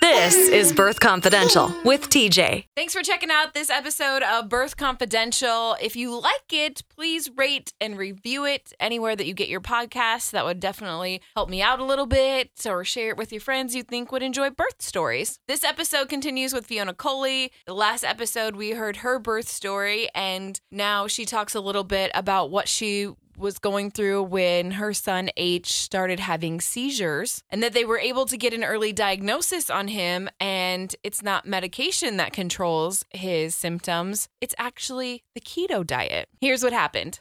This is Birth Confidential with TJ. Thanks for checking out this episode of Birth Confidential. If you like it, please rate and review it anywhere that you get your podcasts. That would definitely help me out a little bit, or share it with your friends you think would enjoy birth stories. This episode continues with Fiona Culley. The last episode, we heard her birth story, and now she talks a little bit about what she was going through when her son H started having seizures and that they were able to get an early diagnosis on him and it's not medication that controls his symptoms. It's actually the keto diet. Here's what happened.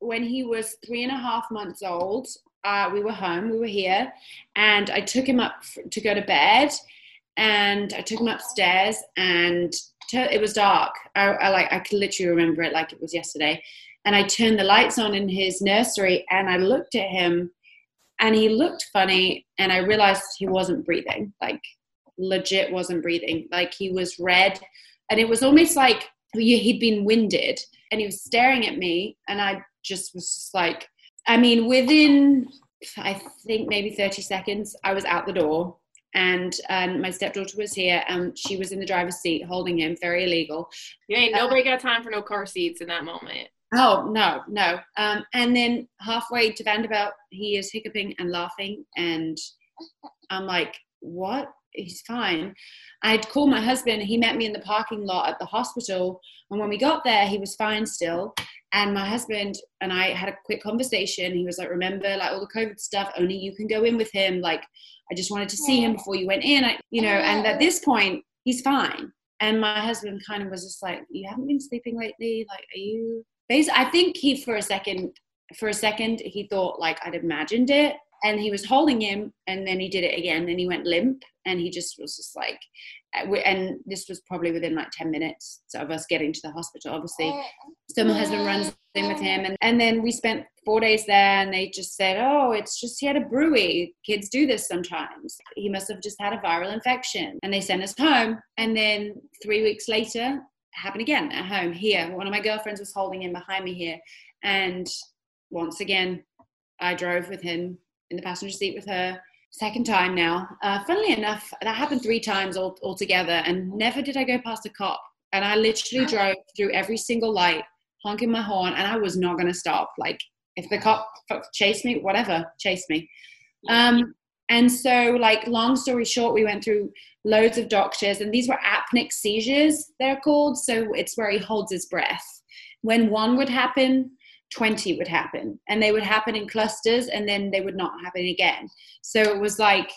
When he was three and a half months old uh, we were home we were here and i took him up to go to bed and i took him upstairs and it was dark. I, I like i could literally remember it like it was yesterday. And i turned the lights on in his nursery and i looked at him and he looked funny and i realized he wasn't breathing. Like legit wasn't breathing. Like he was red and it was almost like he'd been winded and he was staring at me and i just was just like i mean within i think maybe 30 seconds i was out the door and um, my stepdaughter was here and she was in the driver's seat holding him very illegal. You ain't nobody got time for no car seats in that moment. Oh no no. Um, and then halfway to vanderbilt he is hiccuping and laughing and i'm like what? He's fine. I'd called my husband he met me in the parking lot at the hospital and when we got there he was fine still. And my husband and i had a quick conversation. He was like remember like all the covid stuff only you can go in with him like i just wanted to see him before you went in. I, you know and at this point he's fine. And my husband kind of was just like you haven't been sleeping lately like are you basically i think he for a second for a second he thought like i'd imagined it. And he was holding him and then he did it again and he went limp and he just was just like uh, and this was probably within like 10 minutes of us getting to the hospital obviously. Oh, so my husband runs in with him and, and then we spent four days there and they just said oh it's just he had a BRUE kids do this sometimes he must have just had a viral infection and they sent us home and then three weeks later happened again at home here one of my girlfriends was holding him behind me here and once again i drove with him in the passenger seat with her. Second time now. Uh, funnily enough, that happened three times all, altogether, and never did I go past a cop. And I literally drove through every single light, honking my horn, and I was not going to stop. Like, if the cop chased me, whatever, chase me. Um, and so, like, long story short, we went through loads of doctors, and these were apneic seizures, they're called. So it's where he holds his breath. When one would happen, 20 would happen and they would happen in clusters and then they would not happen again so it was like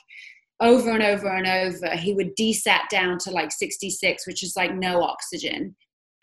over and over and over he would desat down to like 66 which is like no oxygen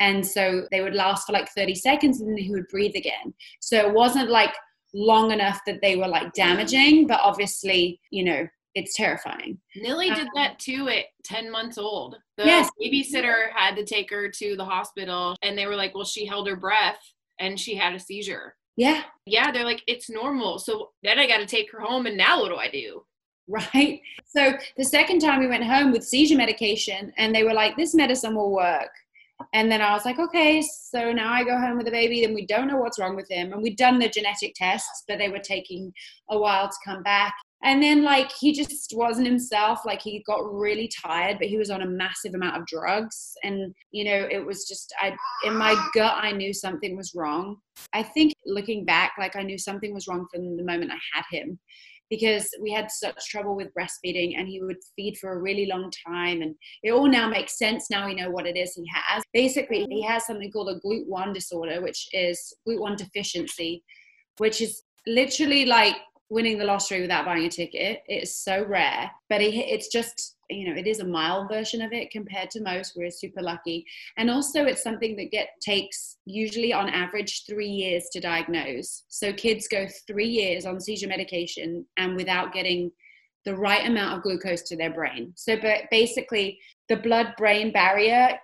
and so they would last for like 30 seconds and then he would breathe again so it wasn't like long enough that they were like damaging but obviously you know it's terrifying Nilly did um, that too at 10 months old. The Yes. babysitter had to take her to the hospital and they were like, well, she held her breath and she had a seizure. yeah Yeah, they're like, it's normal. So then I got to take her home and now what do I do? right? So the second time we went home with seizure medication, and they were like, "This medicine will work." And then I was like, "Okay." So now I go home with the baby, and we don't know what's wrong with him. And we'd done the genetic tests, but they were taking a while to come back. And then like he just wasn't himself. Like he got really tired, but he was on a massive amount of drugs, and you know it was just I in my gut I knew something was wrong. I think looking back, like I knew something was wrong from the moment I had him because we had such trouble with breastfeeding and he would feed for a really long time and it all now makes sense now we know what it is he has. Basically he has something called a glut1 disorder which is glut1 deficiency which is literally like winning the lottery without buying a ticket. It is so rare but it, it's just you know it is a mild version of it compared to most. We're super lucky. And also it's something that get takes usually on average three years to diagnose. So kids go three years on seizure medication and without getting the right amount of glucose to their brain. So but basically the blood brain barrier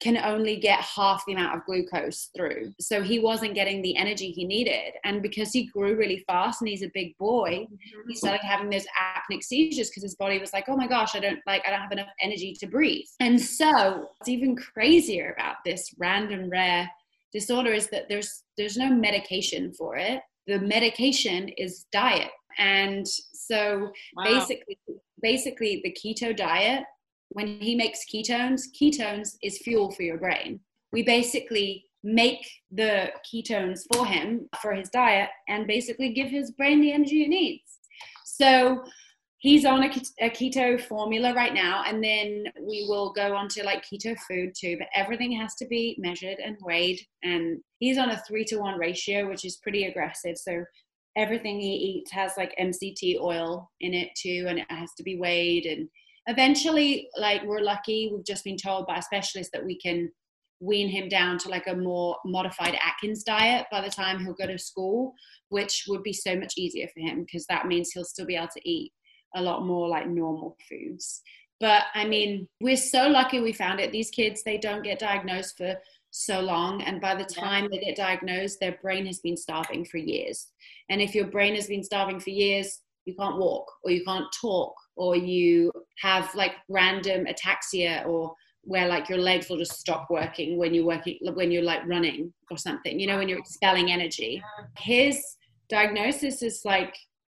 can only get half the amount of glucose through so he wasn't getting the energy he needed and because he grew really fast and he's a big boy he mm-hmm. started having those apneic seizures because his body was like, oh my gosh, I don't like, I don't have enough energy to breathe. And so what's even crazier about this random rare disorder is that there's there's no medication for it. the medication is diet. And so Wow. basically basically the keto diet when he makes ketones ketones is fuel for your brain we basically make the ketones for him for his diet and basically give his brain the energy it needs so he's on a, keto formula right now and then we will go on to like keto food too but everything has to be measured and weighed and he's on a three to one ratio which is pretty aggressive so everything he eats has like MCT oil in it too, and it has to be weighed. And eventually, like we're lucky, we've just been told by a specialist that we can wean him down to like a more modified Atkins diet by the time he'll go to school, which would be so much easier for him because that means he'll still be able to eat a lot more like normal foods. But I mean, we're so lucky we found it. These kids, they don't get diagnosed for so long. And by the time they get diagnosed, their brain has been starving for years. And if your brain has been starving for years, you can't walk or you can't talk or you have like random ataxia or where like your legs will just stop working when you're working when you're like running or something you know when you're expelling energy. His diagnosis is like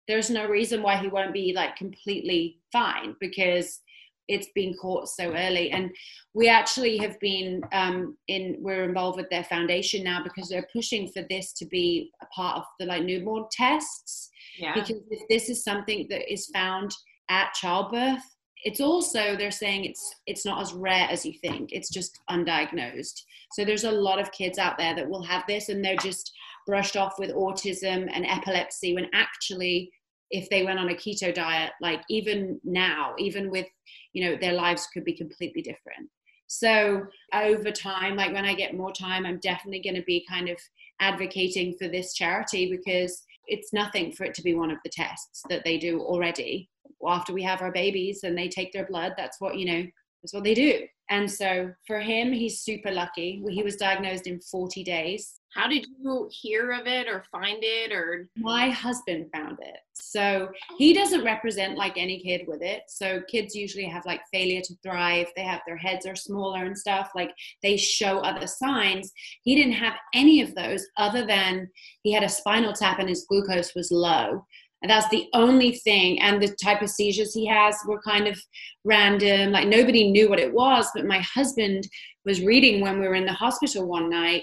there's no reason why he won't be like completely fine because it's been caught so early. And we actually have been um, in we're involved with their foundation now because they're pushing for this to be a part of the like newborn tests Yeah. because if this is something that is found at childbirth it's also they're saying it's it's not as rare as you think. It's just undiagnosed. So there's a lot of kids out there that will have this and they're just brushed off with autism and epilepsy when actually if they went on a keto diet like even now even with you know their lives could be completely different. So over time like when i get more time i'm definitely going to be kind of advocating for this charity because it's nothing for it to be one of the tests that they do already. After we have our babies and they take their blood that's what you know that's what they do. And so for him he's super lucky. He was diagnosed in 40 days How did you hear of it or find it or? My husband found it. So he doesn't represent like any kid with it. So kids usually have like failure to thrive. They have their heads are smaller and stuff. Like they show other signs. He didn't have any of those other than he had a spinal tap and his glucose was low. And that's the only thing. And the type of seizures he has were kind of random. Like nobody knew what it was but my husband was reading when we were in the hospital one night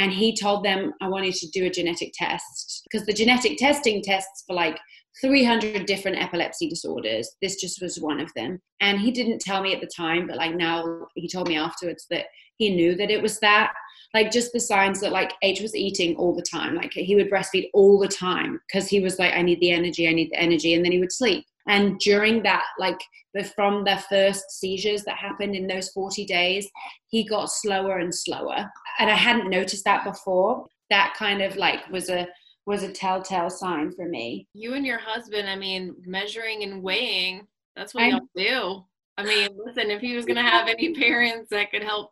and he told them I wanted to do a genetic test because the genetic testing tests for like 300 different epilepsy disorders. This just was one of them. And he didn't tell me at the time, but like now he told me afterwards that he knew that it was that. Like just the signs that like H was eating all the time. Like he would breastfeed all the time because he was like, I need the energy, I need the energy. And then he would sleep. And during that, like the, from the first seizures that happened in those 40 days, he got slower and slower. And I hadn't noticed that before. That kind of like was a was a telltale sign for me. you and your husband, I mean, measuring and weighing, that's what I- y'all do. I mean, listen, if he was gonna have any parents that could help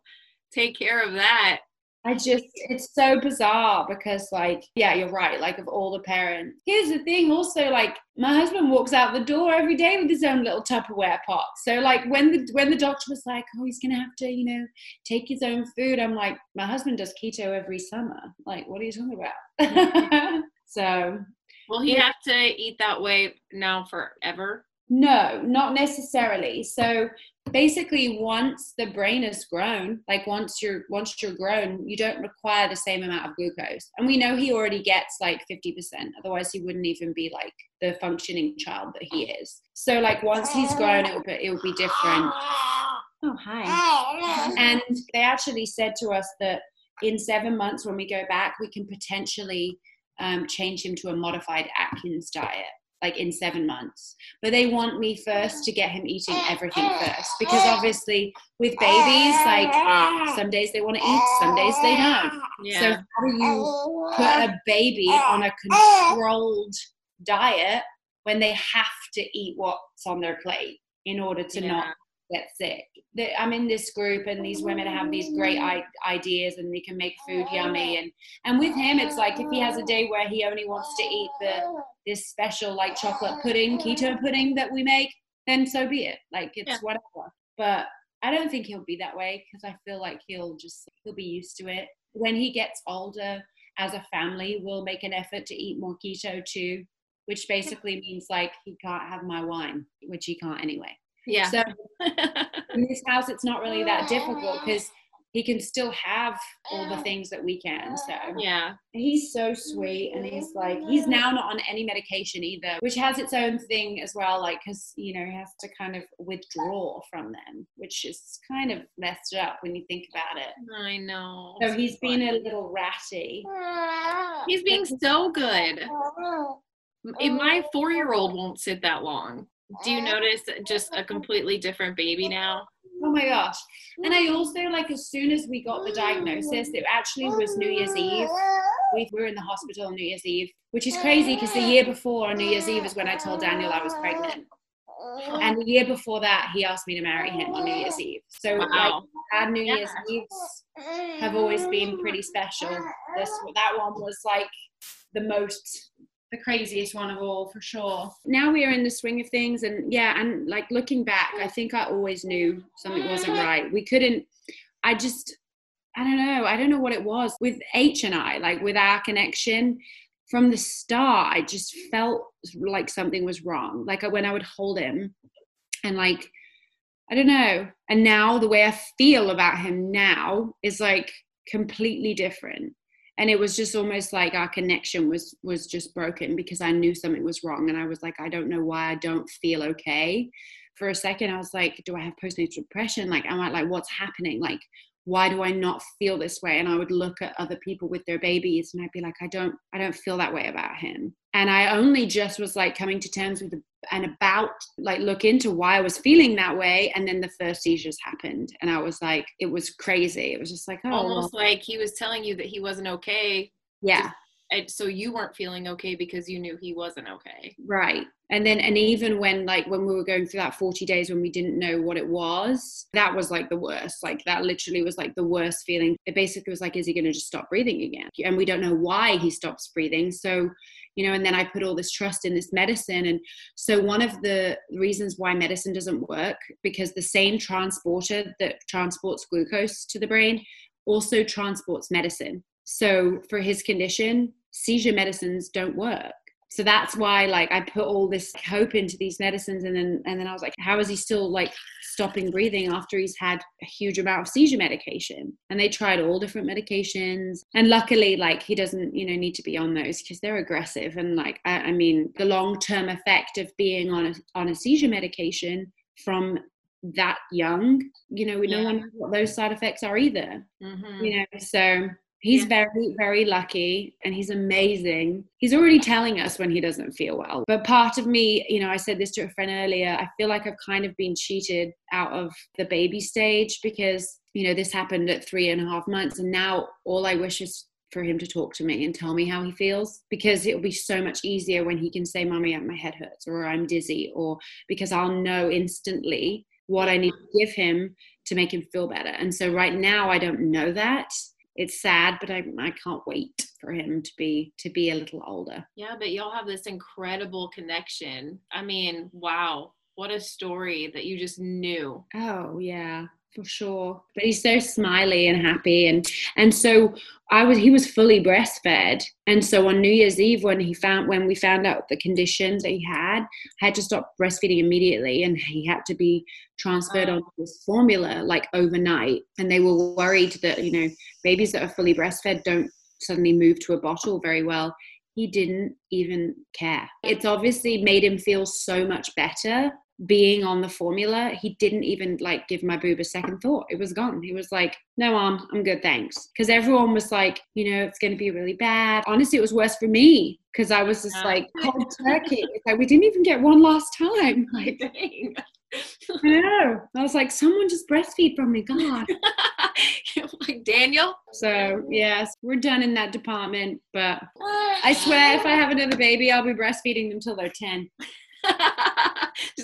take care of that, I just, it's so bizarre because, like, yeah, you're right. Like, of all the parents, here's the thing also, like, my husband walks out the door every day with his own little Tupperware pot. So, like, when the when the doctor was like, oh, he's gonna have to, you know, take his own food, I'm like, my husband does keto every summer. Like, what are you talking about? so, will he Yeah. have to eat that way now forever? No, not necessarily. So basically once the brain has grown, like once you're once you're grown, you don't require the same amount of glucose. And we know he already gets like 50%. Otherwise he wouldn't even be like the functioning child that he is. So like once he's grown it will be it will be different. Oh, hi. And they actually said to us that in seven months, when we go back, we can potentially um, change him to a modified Atkins diet, like in seven months. But they want me first to get him eating everything first, because obviously with babies, like some days they want to eat, some days they don't. So how do you put a baby on a controlled diet when they have to eat what's on their plate in order to not Yeah. Get sick. I'm in this group, and these women have these great ideas, and they can make food yummy. And and with him, it's like if he has a day where he only wants to eat the this special like chocolate pudding, keto pudding that we make, then so be it. Like it's Yeah. whatever. But I don't think he'll be that way because I feel like he'll just he'll be used to it. When he gets older as a family, we'll make an effort to eat more keto too, which basically means like he can't have my wine, which he can't anyway. Yeah. So in this house, it's not really that difficult mm-hmm. because he can still have all the mm-hmm. things that we can. So yeah. he's so sweet, and he's like he's now not on any medication either, which has its own thing as well. Like because you know he has to kind of withdraw from them, which is kind of messed up when you think about it. I know. So he's been a little ratty. He's being so good. My four year old won't sit that long. Do you notice just a completely different baby now? Oh my gosh. And I also, like, as soon as we got the diagnosis, it actually was New Year's Eve. We were in the hospital on New Year's Eve, which is crazy because the year before on New Year's Eve is when I told Daniel I was pregnant. And the year before that, he asked me to marry him on New Year's Eve. So, like, our New Yeah. Year's Eves have always been pretty special. This that one was like the most the craziest one of all for sure. Now we are in the swing of things and yeah, and like looking back, I think I always knew something wasn't right. We couldn't I just I don't know, I don't know what it was with H and I, like with our connection from the start, I just felt like something was wrong. Like when I would hold him and like I don't know. And now the way I feel about him now is like completely different. And it was just almost like our connection was was just broken because I knew something was wrong and I was like I don't know why I don't feel okay. For a second I was like do I have postnatal depression? Like am I like what's happening? Like why do I not feel this way? And I would look at other people with their babies and I'd be like I don't I don't feel that way about him. And I only just was like coming to terms with the and about like look into why I was feeling that way. And then the first seizures happened, and I was like, it was crazy. It was just like, oh, Almost like he was telling you that he wasn't okay. yeah, And so you weren't feeling okay because you knew he wasn't okay. right. And then, and even when like when we were going through that 40 days when we didn't know what it was, that was like the worst. Like that literally was like the worst feeling. It basically was like, is he going to just stop breathing again? And we don't know why he stops breathing. So, you know, and then I put all this trust in this medicine. And so one of the reasons why medicine doesn't work because the same transporter that transports glucose to the brain also transports medicine. So for his condition, seizure medicines don't work. So that's why like I put all this hope into these medicines and then and then I was like, how is he still like stopping breathing after he's had a huge amount of seizure medication? And they tried all different medications. And luckily, like he doesn't, you know, need to be on those because they're aggressive. And like I, I mean, the long-term effect of being on a on a seizure medication from that young, you know, we no Yeah. one knows what those side effects are either Mm-hmm. you know so he's Yeah. very very lucky and he's amazing he's already telling us when he doesn't feel well but part of me you know i said this to a friend earlier i feel like i've kind of been cheated out of the baby stage because you know this happened at three and a half months and now all i wish is for him to talk to me and tell me how he feels because it'll be so much easier when he can say mommy my head hurts or i'm dizzy or because i'll know instantly what i need to give him to make him feel better. And so right now I don't know that. It's sad, but I, I can't wait for him to be to be a little older. Yeah, but y'all have this incredible connection. I mean, wow, what a story that you just knew. Oh yeah, for sure. But he's so smiley and happy and and so I was he was fully breastfed. And so on New Year's Eve when he found when we found out the conditions that he had, I had to stop breastfeeding immediately and he had to be transferred Wow. on this formula like overnight. And they were worried that, you know, babies that are fully breastfed don't suddenly move to a bottle very well. He didn't even care. It's obviously made him feel so much better being on the formula. He didn't even like give my boob a second thought. It was gone. He was like, no, mom, I'm good, thanks. Because everyone was like, you know, it's going to be really bad. Honestly, it was worse for me because I was just Yeah. like cold turkey. It's like we didn't even get one last time. Like, Dang. I know. I was like, someone just breastfeed from me. God. like Daniel. So yes, we're done in that department. But I swear, if I have another baby, I'll be breastfeeding them till they're ten.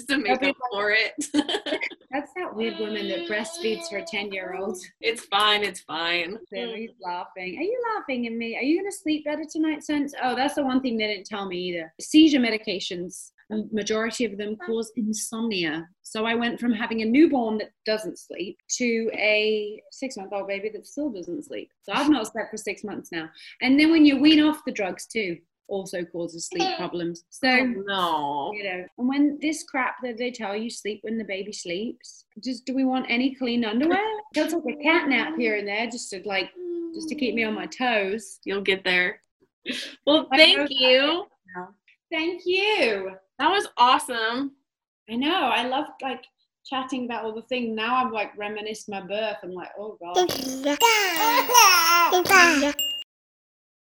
just to make up for it. That's that weird woman that breastfeeds her ten-year-old. it's fine. It's fine. He's laughing. Are you laughing at me? Are you going to sleep better tonight, Sense? Oh, that's the one thing they didn't tell me either. Seizure medications the majority of them cause insomnia. So I went from having a newborn that doesn't sleep to a six month old baby that still doesn't sleep. So I've not slept for six months now. And then when you wean off the drugs too, also causes sleep problems. So Oh, no. you know, and when this crap that they tell you sleep when the baby sleeps, just do we want any clean underwear? They'll take a cat nap here and there just to like just to keep me on my toes. You'll get there. Well, thank you. Thank you. That was awesome. I know. I love like chatting about all the things. Now I'm like reminiscing my birth. I'm like, oh god.